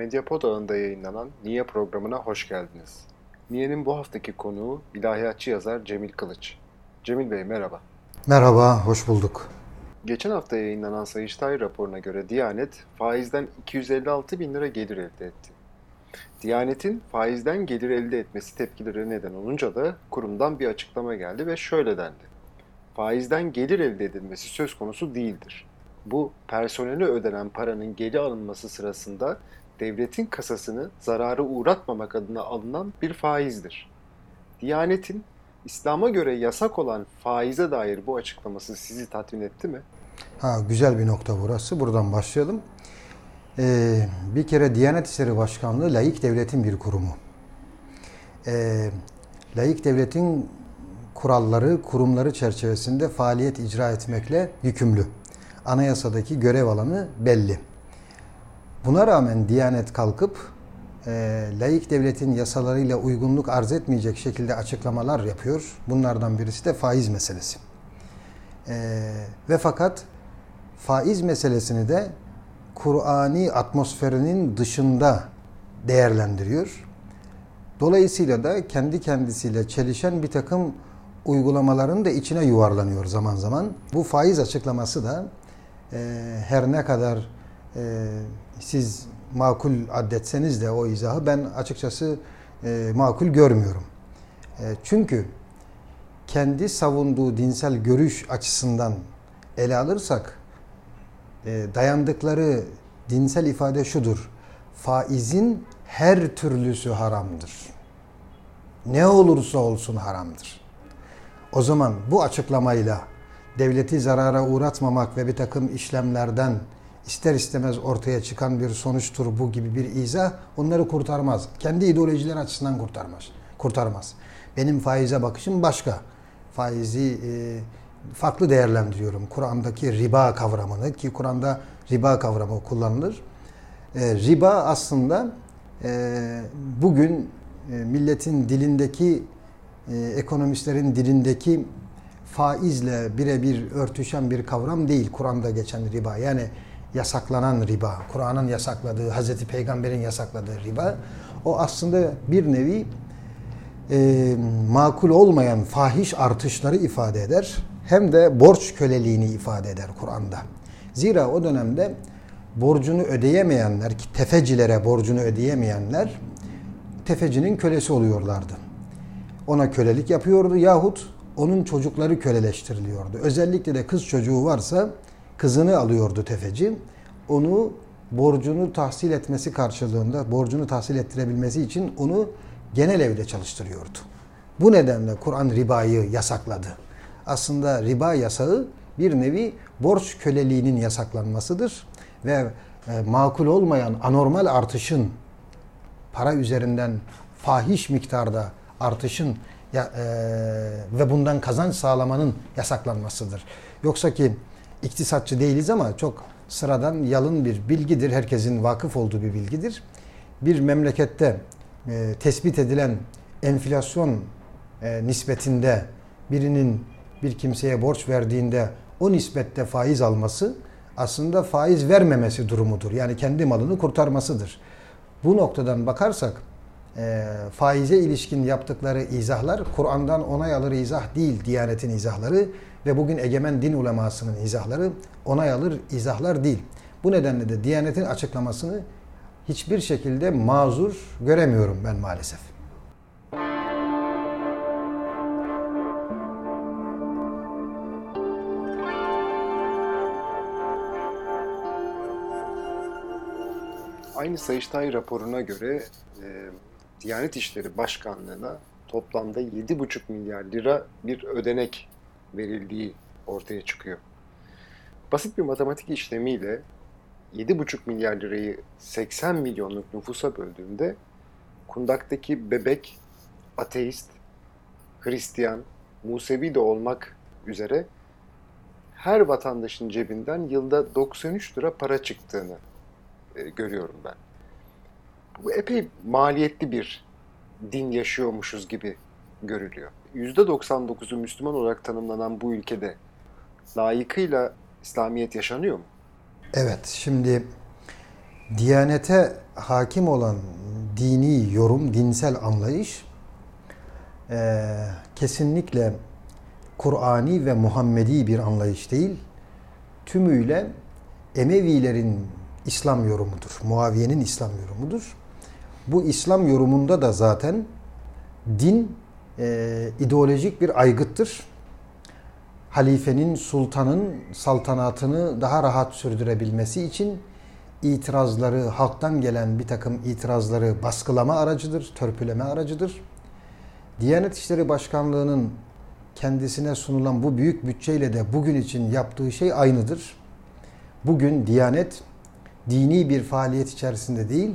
Medyapod ağında yayınlanan Niye programına hoş geldiniz. Niye'nin bu haftaki konuğu ilahiyatçı yazar Cemil Kılıç. Cemil Bey merhaba. Merhaba, hoş bulduk. Geçen hafta yayınlanan Sayıştay raporuna göre Diyanet faizden 256 bin lira gelir elde etti. Diyanet'in faizden gelir elde etmesi tepkileri neden olunca da kurumdan bir açıklama geldi ve şöyle dendi. Faizden gelir elde edilmesi söz konusu değildir. Bu personele ödenen paranın geri alınması sırasında devletin kasasını zarara uğratmamak adına alınan bir faizdir. Diyanet'in İslam'a göre yasak olan faize dair bu açıklaması sizi tatmin etti mi? Ha, güzel bir nokta burası. Buradan başlayalım. Ee, bir kere Diyanet İşleri Başkanlığı laik devletin bir kurumu. Ee, laik devletin kuralları, kurumları çerçevesinde faaliyet icra etmekle yükümlü. Anayasadaki görev alanı belli. Buna rağmen Diyanet kalkıp e, laik devletin yasalarıyla uygunluk arz etmeyecek şekilde açıklamalar yapıyor. Bunlardan birisi de faiz meselesi. E, ve fakat faiz meselesini de Kur'ani atmosferinin dışında değerlendiriyor. Dolayısıyla da kendi kendisiyle çelişen bir takım uygulamaların da içine yuvarlanıyor zaman zaman. Bu faiz açıklaması da e, her ne kadar e, siz makul addetseniz de o izahı ben açıkçası e, makul görmüyorum. E, çünkü kendi savunduğu dinsel görüş açısından ele alırsak e, dayandıkları dinsel ifade şudur. Faizin her türlüsü haramdır. Ne olursa olsun haramdır. O zaman bu açıklamayla devleti zarara uğratmamak ve bir takım işlemlerden ister istemez ortaya çıkan bir sonuçtur bu gibi bir izah onları kurtarmaz. Kendi ideolojiler açısından kurtarmaz. Kurtarmaz. Benim faize bakışım başka. Faizi e, farklı değerlendiriyorum. Kur'an'daki riba kavramını ki Kur'an'da riba kavramı kullanılır. E, riba aslında e, bugün e, milletin dilindeki e, ekonomistlerin dilindeki faizle birebir örtüşen bir kavram değil Kur'an'da geçen riba. Yani yasaklanan riba, Kur'an'ın yasakladığı, Hazreti Peygamber'in yasakladığı riba, o aslında bir nevi e, makul olmayan fahiş artışları ifade eder. Hem de borç köleliğini ifade eder Kur'an'da. Zira o dönemde borcunu ödeyemeyenler, ki tefecilere borcunu ödeyemeyenler tefecinin kölesi oluyorlardı. Ona kölelik yapıyordu yahut onun çocukları köleleştiriliyordu. Özellikle de kız çocuğu varsa kızını alıyordu tefeci. Onu borcunu tahsil etmesi karşılığında, borcunu tahsil ettirebilmesi için onu genel evde çalıştırıyordu. Bu nedenle Kur'an ribayı yasakladı. Aslında riba yasağı bir nevi borç köleliğinin yasaklanmasıdır ve e, makul olmayan anormal artışın para üzerinden fahiş miktarda artışın ya, e, ve bundan kazanç sağlamanın yasaklanmasıdır. Yoksa ki iktisatçı değiliz ama çok sıradan yalın bir bilgidir. Herkesin vakıf olduğu bir bilgidir. Bir memlekette e, tespit edilen enflasyon e, nispetinde birinin bir kimseye borç verdiğinde o nispette faiz alması aslında faiz vermemesi durumudur. Yani kendi malını kurtarmasıdır. Bu noktadan bakarsak e, faize ilişkin yaptıkları izahlar Kur'an'dan onay alır izah değil Diyanet'in izahları ve bugün egemen din ulemasının izahları onay alır izahlar değil. Bu nedenle de Diyanet'in açıklamasını hiçbir şekilde mazur göremiyorum ben maalesef. Aynı Sayıştay raporuna göre e, Diyanet İşleri Başkanlığı'na toplamda 7,5 milyar lira bir ödenek verildiği ortaya çıkıyor. Basit bir matematik işlemiyle 7,5 milyar lirayı 80 milyonluk nüfusa böldüğümde kundaktaki bebek, ateist, Hristiyan, Musevi de olmak üzere her vatandaşın cebinden yılda 93 lira para çıktığını e, görüyorum ben. Bu epey maliyetli bir din yaşıyormuşuz gibi görülüyor. %99'u Müslüman olarak tanımlanan bu ülkede layıkıyla İslamiyet yaşanıyor mu? Evet, şimdi Diyanete hakim olan dini yorum, dinsel anlayış e, kesinlikle Kur'ani ve Muhammedi bir anlayış değil. Tümüyle Emevilerin İslam yorumudur. Muaviye'nin İslam yorumudur. Bu İslam yorumunda da zaten din e, ideolojik bir aygıttır. Halifenin, sultanın saltanatını daha rahat sürdürebilmesi için itirazları, halktan gelen bir takım itirazları baskılama aracıdır, törpüleme aracıdır. Diyanet İşleri Başkanlığı'nın kendisine sunulan bu büyük bütçeyle de bugün için yaptığı şey aynıdır. Bugün Diyanet dini bir faaliyet içerisinde değil,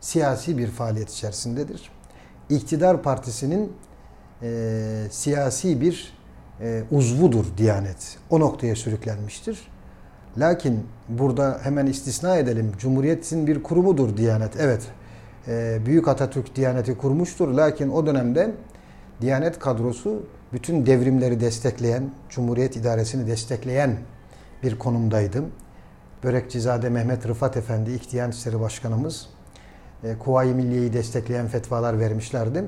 siyasi bir faaliyet içerisindedir. İktidar Partisi'nin e, siyasi bir e, uzvudur Diyanet. O noktaya sürüklenmiştir. Lakin burada hemen istisna edelim. Cumhuriyetin bir kurumudur Diyanet. Evet, e, Büyük Atatürk Diyaneti kurmuştur. Lakin o dönemde Diyanet kadrosu bütün devrimleri destekleyen, Cumhuriyet idaresini destekleyen bir konumdaydı. Börekçizade Mehmet Rıfat Efendi, İlk Diyanet İşleri Başkanımız, e, Kuvayi Milliye'yi destekleyen fetvalar vermişlerdi.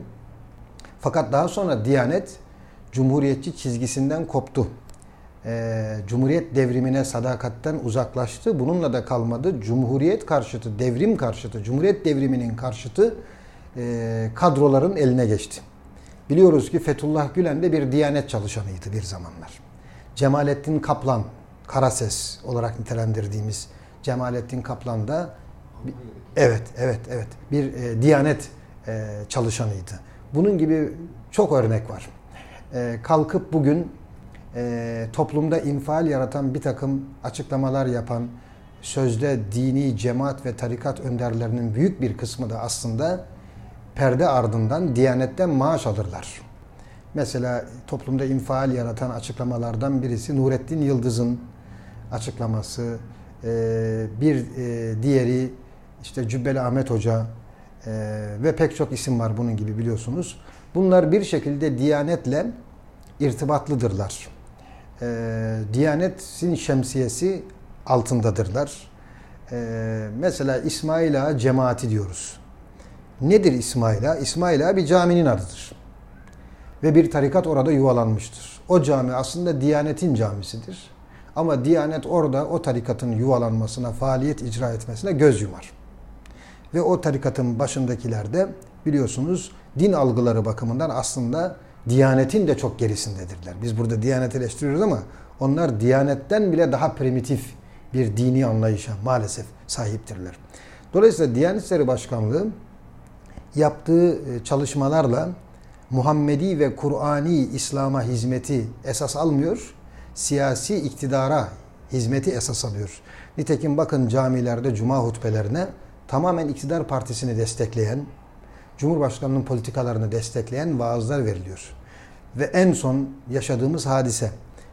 Fakat daha sonra Diyanet Cumhuriyetçi çizgisinden koptu. E, Cumhuriyet devrimine sadakatten uzaklaştı. Bununla da kalmadı. Cumhuriyet karşıtı, devrim karşıtı, Cumhuriyet devriminin karşıtı e, kadroların eline geçti. Biliyoruz ki Fethullah Gülen de bir Diyanet çalışanıydı bir zamanlar. Cemalettin Kaplan, Karases olarak nitelendirdiğimiz Cemalettin Kaplan da evet, evet, evet bir e, Diyanet e, çalışanıydı. Bunun gibi çok örnek var. E, kalkıp bugün e, toplumda infial yaratan bir takım açıklamalar yapan sözde dini cemaat ve tarikat önderlerinin büyük bir kısmı da aslında perde ardından Diyanet'ten maaş alırlar. Mesela toplumda infial yaratan açıklamalardan birisi Nurettin Yıldız'ın açıklaması, e, bir e, diğeri işte Cübbeli Ahmet Hoca e, ve pek çok isim var bunun gibi biliyorsunuz. Bunlar bir şekilde Diyanet'le irtibatlıdırlar. Diyanet'in şemsiyesi altındadırlar. Mesela İsmail Ağa cemaati diyoruz. Nedir İsmail Ağa? İsmail Ağa bir caminin adıdır. Ve bir tarikat orada yuvalanmıştır. O cami aslında Diyanet'in camisidir. Ama Diyanet orada o tarikatın yuvalanmasına, faaliyet icra etmesine göz yumar. Ve o tarikatın başındakiler de biliyorsunuz din algıları bakımından aslında Diyanetin de çok gerisindedirler. Biz burada Diyanet eleştiriyoruz ama onlar Diyanetten bile daha primitif bir dini anlayışa maalesef sahiptirler. Dolayısıyla Diyanet İşleri Başkanlığı yaptığı e, çalışmalarla Muhammedi ve Kur'ani İslam'a hizmeti esas almıyor, siyasi iktidara hizmeti esas alıyor. Nitekim bakın camilerde cuma hutbelerine tamamen iktidar partisini destekleyen, Cumhurbaşkanının politikalarını destekleyen vaazlar veriliyor. Ve en son yaşadığımız hadise,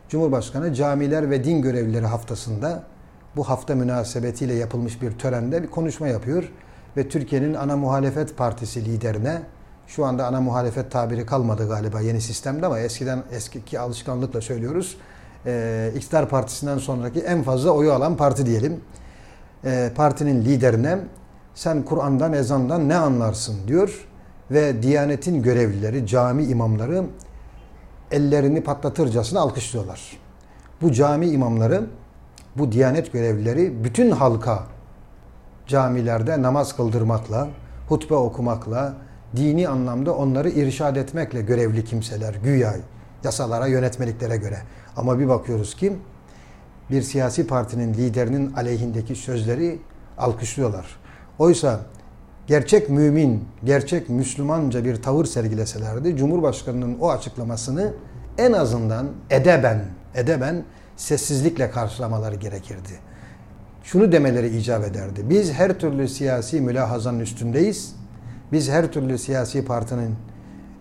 Cumhurbaşkanı camiler ve din görevlileri haftasında bu hafta münasebetiyle yapılmış bir törende bir konuşma yapıyor ve Türkiye'nin ana muhalefet partisi liderine şu anda ana muhalefet tabiri kalmadı galiba yeni sistemde ama eskiden eski alışkanlıkla söylüyoruz. E, İktidar Partisi'nden sonraki en fazla oyu alan parti diyelim. E, partinin liderine sen Kur'an'dan, ezandan ne anlarsın diyor ve Diyanet'in görevlileri, cami imamları ellerini patlatırcasına alkışlıyorlar. Bu cami imamları, bu Diyanet görevlileri bütün halka camilerde namaz kıldırmakla, hutbe okumakla, dini anlamda onları irşad etmekle görevli kimseler güya yasalara, yönetmeliklere göre. Ama bir bakıyoruz ki bir siyasi partinin liderinin aleyhindeki sözleri alkışlıyorlar. Oysa gerçek mümin, gerçek Müslümanca bir tavır sergileselerdi Cumhurbaşkanının o açıklamasını en azından edeben, edeben sessizlikle karşılamaları gerekirdi şunu demeleri icap ederdi. Biz her türlü siyasi mülahazanın üstündeyiz. Biz her türlü siyasi partinin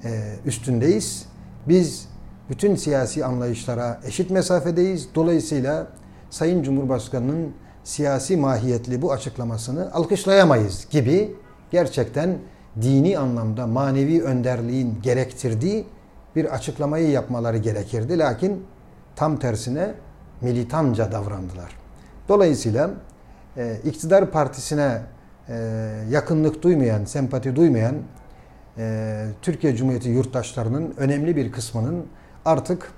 e, üstündeyiz. Biz bütün siyasi anlayışlara eşit mesafedeyiz. Dolayısıyla Sayın Cumhurbaşkanı'nın siyasi mahiyetli bu açıklamasını alkışlayamayız gibi gerçekten dini anlamda manevi önderliğin gerektirdiği bir açıklamayı yapmaları gerekirdi. Lakin tam tersine militanca davrandılar. Dolayısıyla e, iktidar partisine e, yakınlık duymayan, sempati duymayan e, Türkiye Cumhuriyeti yurttaşlarının önemli bir kısmının artık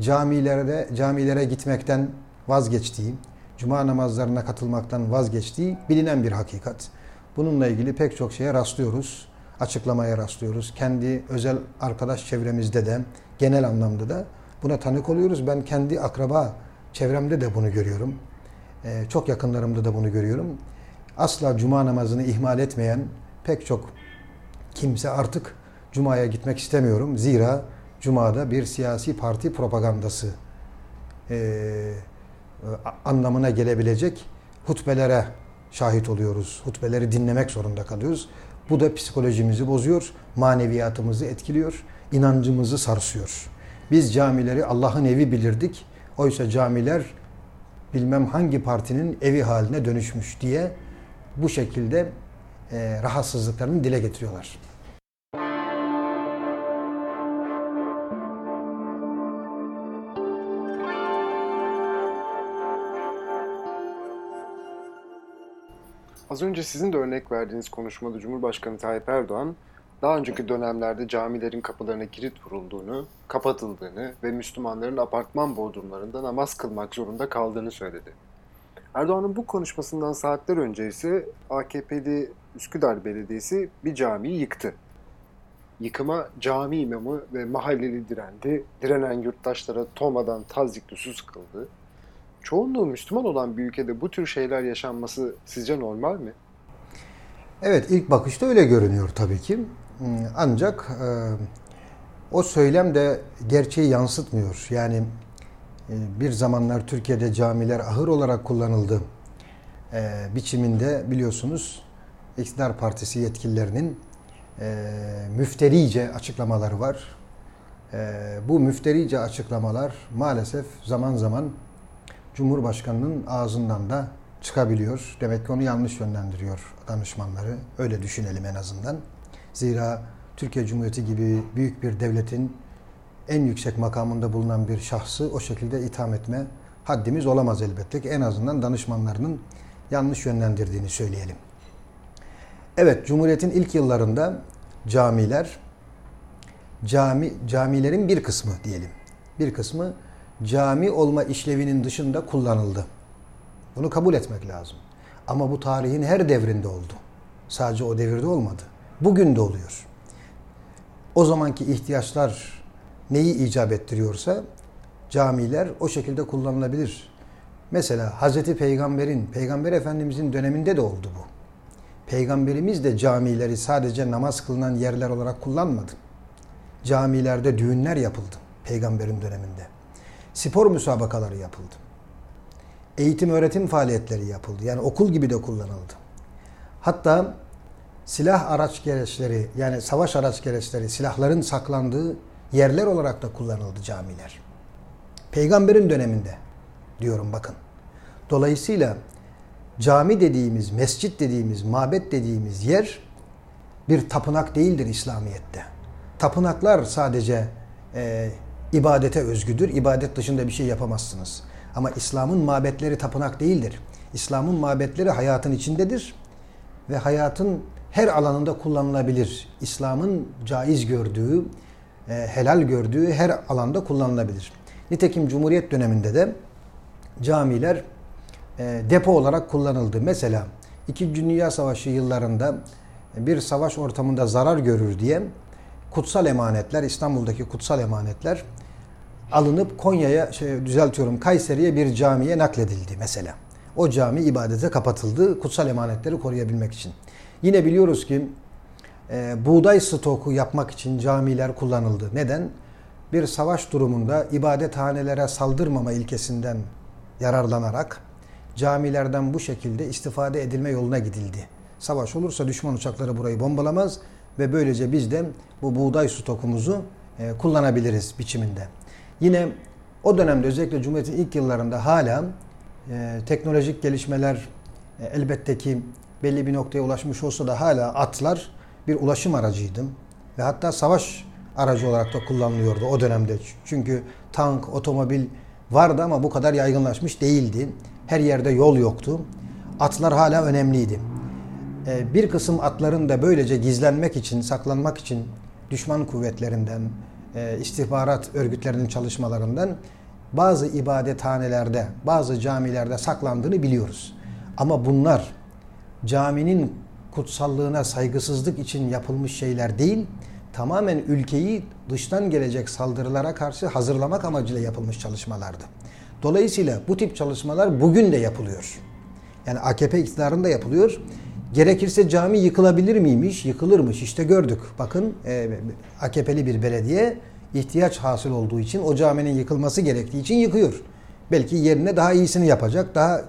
camilere camilere gitmekten vazgeçtiği, cuma namazlarına katılmaktan vazgeçtiği bilinen bir hakikat. Bununla ilgili pek çok şeye rastlıyoruz, açıklamaya rastlıyoruz. Kendi özel arkadaş çevremizde de, genel anlamda da buna tanık oluyoruz. Ben kendi akraba çevremde de bunu görüyorum. Ee, çok yakınlarımda da bunu görüyorum. Asla cuma namazını ihmal etmeyen pek çok kimse artık cumaya gitmek istemiyorum. Zira cumada bir siyasi parti propagandası e, anlamına gelebilecek hutbelere şahit oluyoruz. Hutbeleri dinlemek zorunda kalıyoruz. Bu da psikolojimizi bozuyor, maneviyatımızı etkiliyor, inancımızı sarsıyor. Biz camileri Allah'ın evi bilirdik. Oysa camiler bilmem hangi partinin evi haline dönüşmüş diye bu şekilde e, rahatsızlıklarını dile getiriyorlar. Az önce sizin de örnek verdiğiniz konuşmada Cumhurbaşkanı Tayyip Erdoğan daha önceki dönemlerde camilerin kapılarına kilit vurulduğunu, kapatıldığını ve Müslümanların apartman bodrumlarında namaz kılmak zorunda kaldığını söyledi. Erdoğan'ın bu konuşmasından saatler önce ise AKP'li Üsküdar Belediyesi bir camiyi yıktı. Yıkıma cami imamı ve mahalleli direndi. Direnen yurttaşlara tomadan tazyikli su sıkıldı. Çoğunluğu Müslüman olan bir ülkede bu tür şeyler yaşanması sizce normal mi? Evet ilk bakışta öyle görünüyor tabii ki. Hmm, Ancak e, o söylem de gerçeği yansıtmıyor. Yani e, bir zamanlar Türkiye'de camiler ahır olarak kullanıldı e, biçiminde biliyorsunuz İktidar Partisi yetkililerinin e, müfterice açıklamaları var. E, bu müfterice açıklamalar maalesef zaman zaman Cumhurbaşkanının ağzından da çıkabiliyor. Demek ki onu yanlış yönlendiriyor danışmanları. Öyle düşünelim en azından. Zira Türkiye Cumhuriyeti gibi büyük bir devletin en yüksek makamında bulunan bir şahsı o şekilde itham etme haddimiz olamaz elbette ki. En azından danışmanlarının yanlış yönlendirdiğini söyleyelim. Evet, Cumhuriyet'in ilk yıllarında camiler, cami camilerin bir kısmı diyelim. Bir kısmı cami olma işlevinin dışında kullanıldı. Bunu kabul etmek lazım. Ama bu tarihin her devrinde oldu. Sadece o devirde olmadı. Bugün de oluyor. O zamanki ihtiyaçlar neyi icap ettiriyorsa camiler o şekilde kullanılabilir. Mesela Hazreti Peygamber'in, Peygamber Efendimizin döneminde de oldu bu. Peygamberimiz de camileri sadece namaz kılınan yerler olarak kullanmadı. Camilerde düğünler yapıldı Peygamber'in döneminde. Spor müsabakaları yapıldı. Eğitim öğretim faaliyetleri yapıldı. Yani okul gibi de kullanıldı. Hatta silah araç gereçleri yani savaş araç gereçleri silahların saklandığı yerler olarak da kullanıldı camiler. Peygamberin döneminde diyorum bakın. Dolayısıyla cami dediğimiz, mescit dediğimiz, mabet dediğimiz yer bir tapınak değildir İslamiyet'te. Tapınaklar sadece e, ibadete özgüdür. İbadet dışında bir şey yapamazsınız. Ama İslam'ın mabetleri tapınak değildir. İslam'ın mabetleri hayatın içindedir ve hayatın her alanında kullanılabilir. İslam'ın caiz gördüğü, e, helal gördüğü her alanda kullanılabilir. Nitekim Cumhuriyet döneminde de camiler e, depo olarak kullanıldı. Mesela İkinci Dünya Savaşı yıllarında bir savaş ortamında zarar görür diye kutsal emanetler, İstanbul'daki kutsal emanetler alınıp Konya'ya, şey, düzeltiyorum Kayseri'ye bir camiye nakledildi mesela. O cami ibadete kapatıldı kutsal emanetleri koruyabilmek için. Yine biliyoruz ki e, buğday stoku yapmak için camiler kullanıldı. Neden? Bir savaş durumunda ibadethanelere saldırmama ilkesinden yararlanarak camilerden bu şekilde istifade edilme yoluna gidildi. Savaş olursa düşman uçakları burayı bombalamaz ve böylece biz de bu buğday stokumuzu e, kullanabiliriz biçiminde. Yine o dönemde özellikle Cumhuriyet'in ilk yıllarında hala e, teknolojik gelişmeler e, elbette ki belli bir noktaya ulaşmış olsa da hala atlar bir ulaşım aracıydı. Ve hatta savaş aracı olarak da kullanılıyordu o dönemde. Çünkü tank, otomobil vardı ama bu kadar yaygınlaşmış değildi. Her yerde yol yoktu. Atlar hala önemliydi. E, bir kısım atların da böylece gizlenmek için, saklanmak için düşman kuvvetlerinden, e, istihbarat örgütlerinin çalışmalarından bazı ibadethanelerde, bazı camilerde saklandığını biliyoruz. Ama bunlar caminin kutsallığına saygısızlık için yapılmış şeyler değil, tamamen ülkeyi dıştan gelecek saldırılara karşı hazırlamak amacıyla yapılmış çalışmalardı. Dolayısıyla bu tip çalışmalar bugün de yapılıyor. Yani AKP iktidarında yapılıyor. Gerekirse cami yıkılabilir miymiş? Yıkılırmış. İşte gördük. Bakın e, AKP'li bir belediye ihtiyaç hasıl olduğu için o caminin yıkılması gerektiği için yıkıyor. Belki yerine daha iyisini yapacak, daha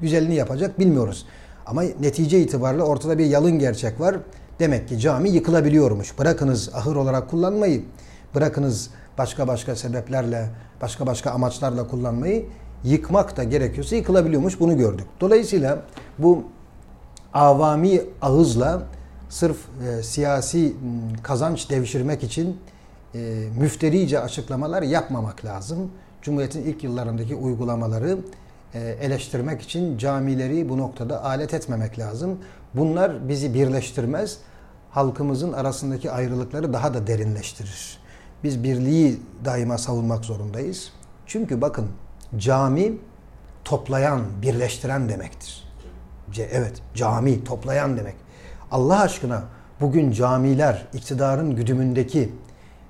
güzelini yapacak bilmiyoruz. Ama netice itibariyle ortada bir yalın gerçek var. Demek ki cami yıkılabiliyormuş. Bırakınız ahır olarak kullanmayı, bırakınız başka başka sebeplerle, başka başka amaçlarla kullanmayı, yıkmak da gerekiyorsa yıkılabiliyormuş. Bunu gördük. Dolayısıyla bu avami ağızla sırf e, siyasi kazanç devşirmek için e, müfterice açıklamalar yapmamak lazım. Cumhuriyet'in ilk yıllarındaki uygulamaları e, eleştirmek için camileri bu noktada alet etmemek lazım. Bunlar bizi birleştirmez, halkımızın arasındaki ayrılıkları daha da derinleştirir. Biz birliği daima savunmak zorundayız. Çünkü bakın cami toplayan, birleştiren demektir. Evet, cami toplayan demek. Allah aşkına bugün camiler iktidarın güdümündeki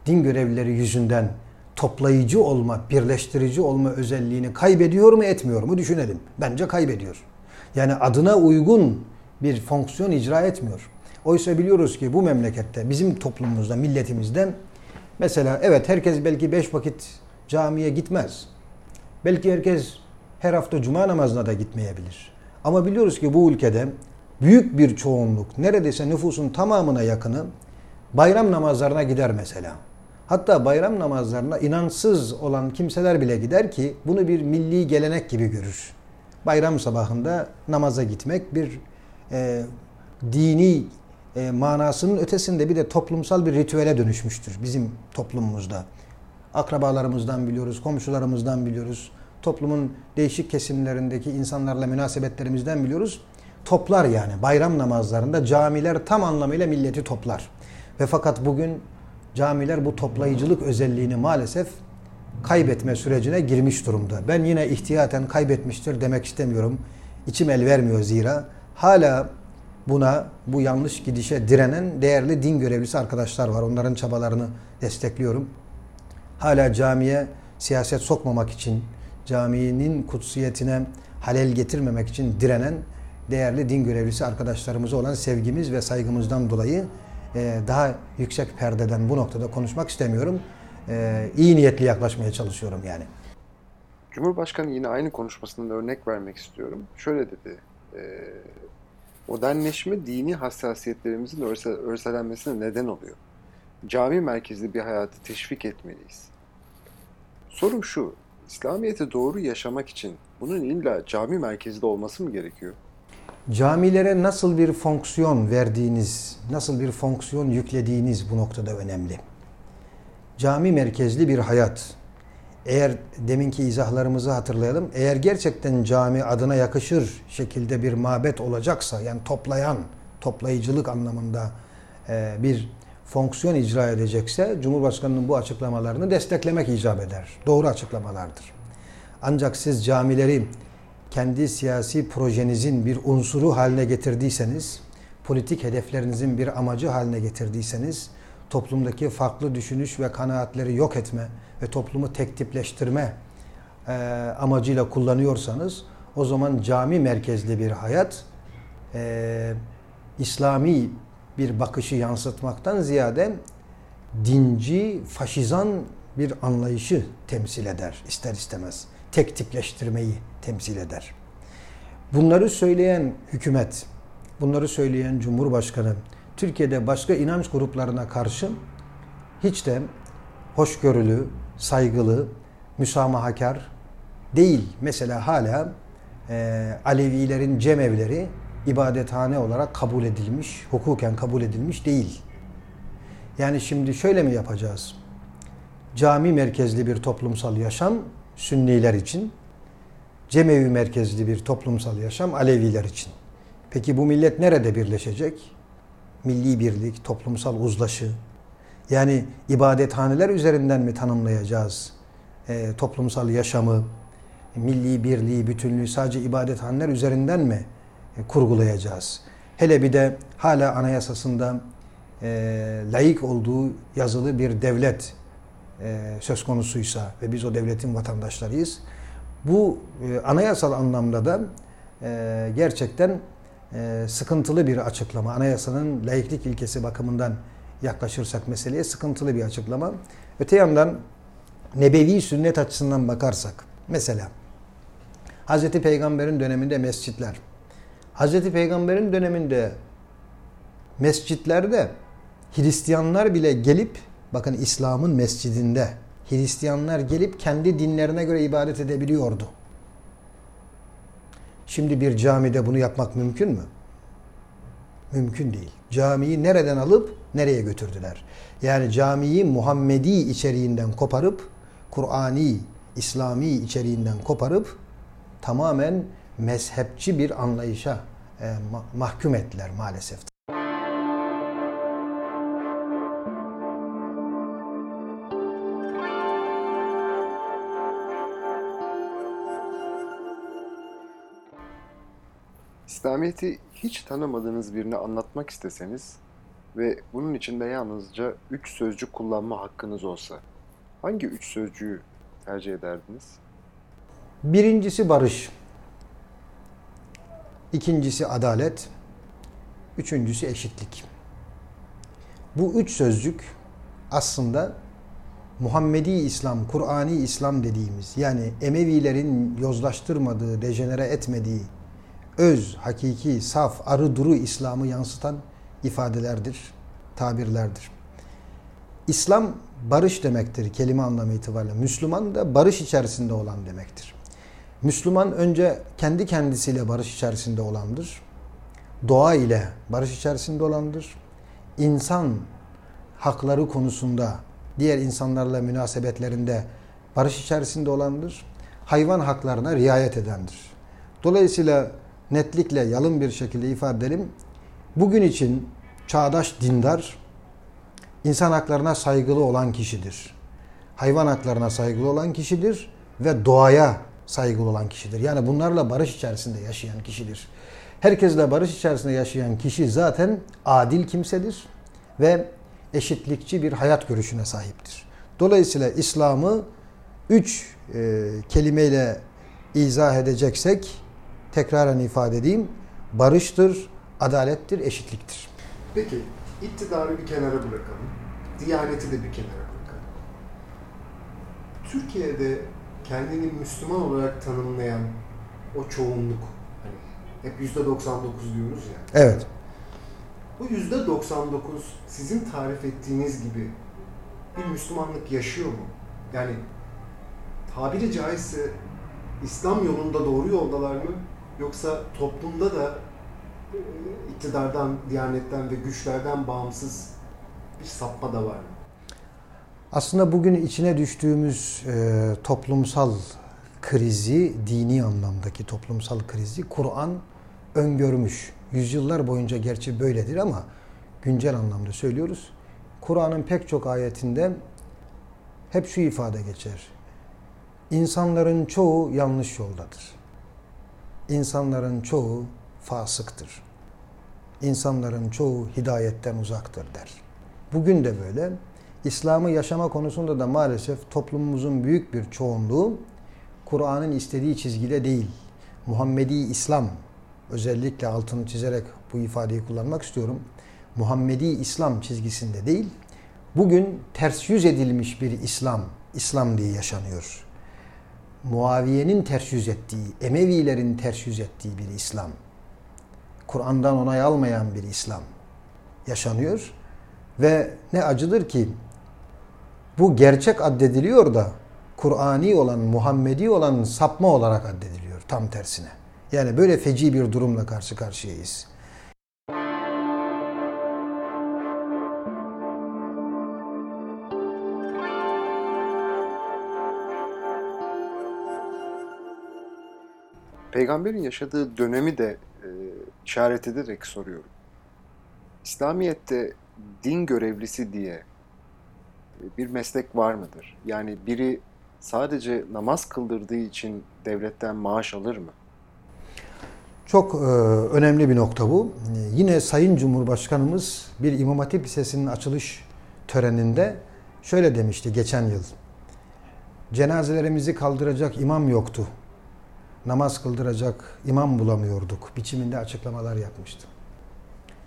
din görevlileri yüzünden toplayıcı olma, birleştirici olma özelliğini kaybediyor mu etmiyor mu düşünelim. Bence kaybediyor. Yani adına uygun bir fonksiyon icra etmiyor. Oysa biliyoruz ki bu memlekette, bizim toplumumuzda, milletimizde mesela evet herkes belki beş vakit camiye gitmez. Belki herkes her hafta cuma namazına da gitmeyebilir. Ama biliyoruz ki bu ülkede büyük bir çoğunluk, neredeyse nüfusun tamamına yakını bayram namazlarına gider mesela. Hatta bayram namazlarına inansız olan kimseler bile gider ki bunu bir milli gelenek gibi görür. Bayram sabahında namaza gitmek bir e, dini e, manasının ötesinde bir de toplumsal bir ritüele dönüşmüştür bizim toplumumuzda. Akrabalarımızdan biliyoruz, komşularımızdan biliyoruz, toplumun değişik kesimlerindeki insanlarla münasebetlerimizden biliyoruz. Toplar yani bayram namazlarında camiler tam anlamıyla milleti toplar. Ve fakat bugün camiler bu toplayıcılık özelliğini maalesef kaybetme sürecine girmiş durumda. Ben yine ihtiyaten kaybetmiştir demek istemiyorum. İçim el vermiyor zira. Hala buna, bu yanlış gidişe direnen değerli din görevlisi arkadaşlar var. Onların çabalarını destekliyorum. Hala camiye siyaset sokmamak için, caminin kutsiyetine halel getirmemek için direnen değerli din görevlisi arkadaşlarımıza olan sevgimiz ve saygımızdan dolayı e, daha yüksek perdeden bu noktada konuşmak istemiyorum. E, iyi niyetli yaklaşmaya çalışıyorum yani. Cumhurbaşkanı yine aynı konuşmasından örnek vermek istiyorum. Şöyle dedi. E, modernleşme dini hassasiyetlerimizin örse, örselenmesine neden oluyor. Cami merkezli bir hayatı teşvik etmeliyiz. Sorum şu. İslamiyet'i doğru yaşamak için bunun illa cami merkezli olması mı gerekiyor? Camilere nasıl bir fonksiyon verdiğiniz, nasıl bir fonksiyon yüklediğiniz bu noktada önemli. Cami merkezli bir hayat. Eğer deminki izahlarımızı hatırlayalım. Eğer gerçekten cami adına yakışır şekilde bir mabet olacaksa, yani toplayan, toplayıcılık anlamında e, bir fonksiyon icra edecekse Cumhurbaşkanı'nın bu açıklamalarını desteklemek icap eder. Doğru açıklamalardır. Ancak siz camileri kendi siyasi projenizin bir unsuru haline getirdiyseniz, politik hedeflerinizin bir amacı haline getirdiyseniz, toplumdaki farklı düşünüş ve kanaatleri yok etme ve toplumu tek tipleştirme e, amacıyla kullanıyorsanız, o zaman cami merkezli bir hayat, e, İslami bir bakışı yansıtmaktan ziyade dinci, faşizan bir anlayışı temsil eder ister istemez. Tek tipleştirmeyi temsil eder. Bunları söyleyen hükümet, bunları söyleyen Cumhurbaşkanı, Türkiye'de başka inanç gruplarına karşı hiç de hoşgörülü, saygılı, müsamahakar değil. Mesela hala e, Alevilerin cemevleri ibadethane olarak kabul edilmiş, hukuken kabul edilmiş değil. Yani şimdi şöyle mi yapacağız? Cami merkezli bir toplumsal yaşam Sünniler için, cemevi merkezli bir toplumsal yaşam Aleviler için. Peki bu millet nerede birleşecek? Milli birlik, toplumsal uzlaşı. Yani ibadethaneler üzerinden mi tanımlayacağız e, toplumsal yaşamı, milli birliği, bütünlüğü sadece ibadethaneler üzerinden mi kurgulayacağız? Hele bir de hala anayasasında e, layık olduğu yazılı bir devlet e, söz konusuysa ve biz o devletin vatandaşlarıyız. Bu e, anayasal anlamda da e, gerçekten e, sıkıntılı bir açıklama. Anayasanın laiklik ilkesi bakımından yaklaşırsak meseleye sıkıntılı bir açıklama. Öte yandan nebevi sünnet açısından bakarsak mesela Hz. Peygamber'in döneminde mescitler. Hz. Peygamber'in döneminde mescitlerde Hristiyanlar bile gelip bakın İslam'ın mescidinde Hristiyanlar gelip kendi dinlerine göre ibadet edebiliyordu. Şimdi bir camide bunu yapmak mümkün mü? Mümkün değil. Camiyi nereden alıp nereye götürdüler? Yani camiyi Muhammedi içeriğinden koparıp, Kur'ani, İslami içeriğinden koparıp tamamen mezhepçi bir anlayışa e, mahkum ettiler maalesef. İslamiyet'i hiç tanımadığınız birini anlatmak isteseniz ve bunun içinde yalnızca üç sözcük kullanma hakkınız olsa hangi üç sözcüğü tercih ederdiniz? Birincisi barış. İkincisi adalet. Üçüncüsü eşitlik. Bu üç sözcük aslında Muhammedi İslam, Kur'ani İslam dediğimiz yani Emevilerin yozlaştırmadığı, dejenere etmediği öz, hakiki, saf, arı duru İslam'ı yansıtan ifadelerdir, tabirlerdir. İslam barış demektir kelime anlamı itibariyle. Müslüman da barış içerisinde olan demektir. Müslüman önce kendi kendisiyle barış içerisinde olandır. Doğa ile barış içerisinde olandır. İnsan hakları konusunda diğer insanlarla münasebetlerinde barış içerisinde olandır. Hayvan haklarına riayet edendir. Dolayısıyla netlikle yalın bir şekilde ifade edelim. Bugün için çağdaş dindar insan haklarına saygılı olan kişidir. Hayvan haklarına saygılı olan kişidir ve doğaya saygılı olan kişidir. Yani bunlarla barış içerisinde yaşayan kişidir. Herkesle barış içerisinde yaşayan kişi zaten adil kimsedir ve eşitlikçi bir hayat görüşüne sahiptir. Dolayısıyla İslam'ı üç e, kelimeyle izah edeceksek tekraren ifade edeyim. Barıştır, adalettir, eşitliktir. Peki iktidarı bir kenara bırakalım. Diyaneti de bir kenara bırakalım. Türkiye'de kendini Müslüman olarak tanımlayan o çoğunluk hani hep yüzde 99 diyoruz ya. Evet. Bu yüzde 99 sizin tarif ettiğiniz gibi bir Müslümanlık yaşıyor mu? Yani tabiri caizse İslam yolunda doğru yoldalar mı? Yoksa toplumda da e, iktidardan, diyanetten ve güçlerden bağımsız bir sapma da var mı? Aslında bugün içine düştüğümüz e, toplumsal krizi, dini anlamdaki toplumsal krizi Kur'an öngörmüş. Yüzyıllar boyunca gerçi böyledir ama güncel anlamda söylüyoruz. Kur'an'ın pek çok ayetinde hep şu ifade geçer. İnsanların çoğu yanlış yoldadır. İnsanların çoğu fasıktır. İnsanların çoğu hidayetten uzaktır der. Bugün de böyle. İslam'ı yaşama konusunda da maalesef toplumumuzun büyük bir çoğunluğu Kur'an'ın istediği çizgide değil. Muhammedi İslam özellikle altını çizerek bu ifadeyi kullanmak istiyorum. Muhammedi İslam çizgisinde değil. Bugün ters yüz edilmiş bir İslam, İslam diye yaşanıyor. Muaviye'nin ters yüz ettiği, Emevilerin ters yüz ettiği bir İslam. Kur'an'dan onay almayan bir İslam yaşanıyor. Ve ne acıdır ki bu gerçek addediliyor da Kur'ani olan, Muhammedi olan sapma olarak addediliyor tam tersine. Yani böyle feci bir durumla karşı karşıyayız. Peygamberin yaşadığı dönemi de e, işaret ederek soruyorum. İslamiyet'te din görevlisi diye bir meslek var mıdır? Yani biri sadece namaz kıldırdığı için devletten maaş alır mı? Çok e, önemli bir nokta bu. E, yine Sayın Cumhurbaşkanımız bir İmam Hatip Lisesi'nin açılış töreninde şöyle demişti geçen yıl. Cenazelerimizi kaldıracak imam yoktu. Namaz kıldıracak imam bulamıyorduk. Biçiminde açıklamalar yapmıştı.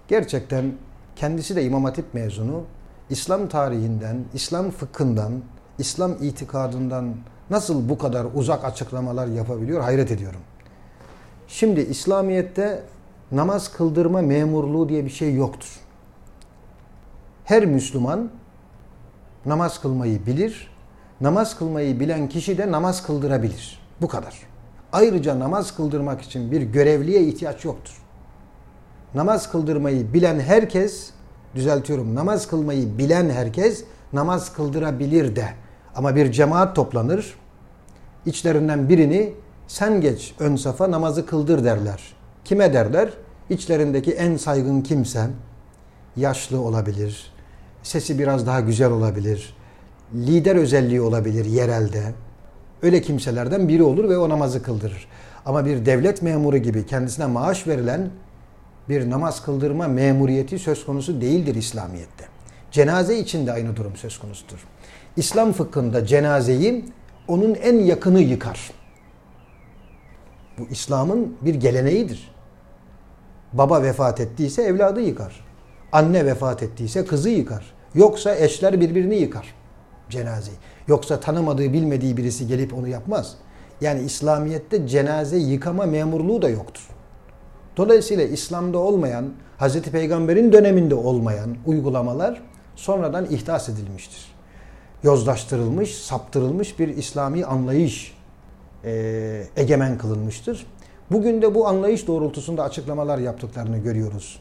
Gerçekten kendisi de İmam Hatip mezunu. İslam tarihinden, İslam fıkhından, İslam itikadından nasıl bu kadar uzak açıklamalar yapabiliyor hayret ediyorum. Şimdi İslamiyet'te namaz kıldırma memurluğu diye bir şey yoktur. Her Müslüman namaz kılmayı bilir. Namaz kılmayı bilen kişi de namaz kıldırabilir. Bu kadar. Ayrıca namaz kıldırmak için bir görevliye ihtiyaç yoktur. Namaz kıldırmayı bilen herkes, düzeltiyorum, namaz kılmayı bilen herkes namaz kıldırabilir de. Ama bir cemaat toplanır, içlerinden birini sen geç ön safa namazı kıldır derler. Kime derler? İçlerindeki en saygın kimse, yaşlı olabilir, sesi biraz daha güzel olabilir, lider özelliği olabilir yerelde. Öyle kimselerden biri olur ve o namazı kıldırır. Ama bir devlet memuru gibi kendisine maaş verilen bir namaz kıldırma memuriyeti söz konusu değildir İslamiyet'te. Cenaze için de aynı durum söz konusudur. İslam fıkhında cenazeyi onun en yakını yıkar. Bu İslam'ın bir geleneğidir. Baba vefat ettiyse evladı yıkar. Anne vefat ettiyse kızı yıkar. Yoksa eşler birbirini yıkar cenazeyi. Yoksa tanımadığı bilmediği birisi gelip onu yapmaz. Yani İslamiyet'te cenaze yıkama memurluğu da yoktur. Dolayısıyla İslam'da olmayan, Hz. Peygamber'in döneminde olmayan uygulamalar sonradan ihdas edilmiştir. Yozlaştırılmış, saptırılmış bir İslami anlayış e, egemen kılınmıştır. Bugün de bu anlayış doğrultusunda açıklamalar yaptıklarını görüyoruz.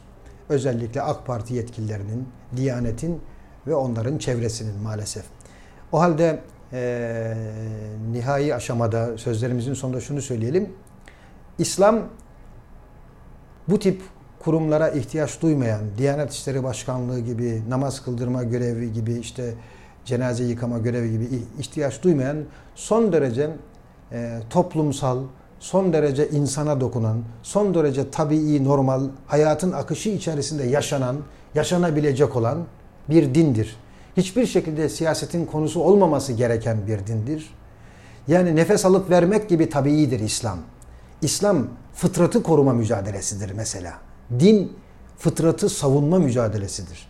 Özellikle AK Parti yetkililerinin, Diyanet'in ve onların çevresinin maalesef. O halde e, nihai aşamada sözlerimizin sonunda şunu söyleyelim. İslam bu tip kurumlara ihtiyaç duymayan, Diyanet İşleri Başkanlığı gibi, namaz kıldırma görevi gibi, işte cenaze yıkama görevi gibi ihtiyaç duymayan son derece e, toplumsal, son derece insana dokunan, son derece tabii, normal, hayatın akışı içerisinde yaşanan, yaşanabilecek olan bir dindir. Hiçbir şekilde siyasetin konusu olmaması gereken bir dindir. Yani nefes alıp vermek gibi tabiidir İslam. İslam fıtratı koruma mücadelesidir mesela. Din fıtratı savunma mücadelesidir.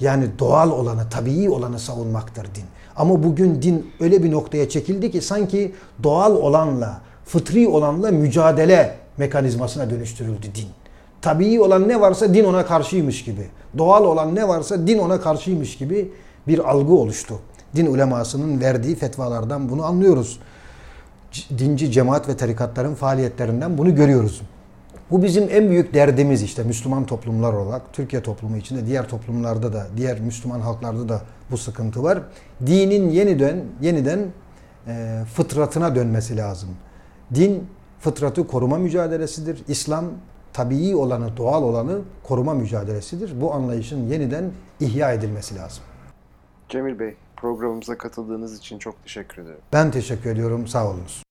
Yani doğal olanı, tabii olanı savunmaktır din. Ama bugün din öyle bir noktaya çekildi ki sanki doğal olanla, fıtri olanla mücadele mekanizmasına dönüştürüldü din. Tabii olan ne varsa din ona karşıymış gibi. Doğal olan ne varsa din ona karşıymış gibi bir algı oluştu. Din ulemasının verdiği fetvalardan bunu anlıyoruz. Dinci cemaat ve tarikatların faaliyetlerinden bunu görüyoruz. Bu bizim en büyük derdimiz işte Müslüman toplumlar olarak. Türkiye toplumu içinde diğer toplumlarda da, diğer Müslüman halklarda da bu sıkıntı var. Dinin yeniden yeniden e, fıtratına dönmesi lazım. Din fıtratı koruma mücadelesidir. İslam tabii olanı, doğal olanı koruma mücadelesidir. Bu anlayışın yeniden ihya edilmesi lazım. Cemil Bey, programımıza katıldığınız için çok teşekkür ederim. Ben teşekkür ediyorum. Sağ olunuz.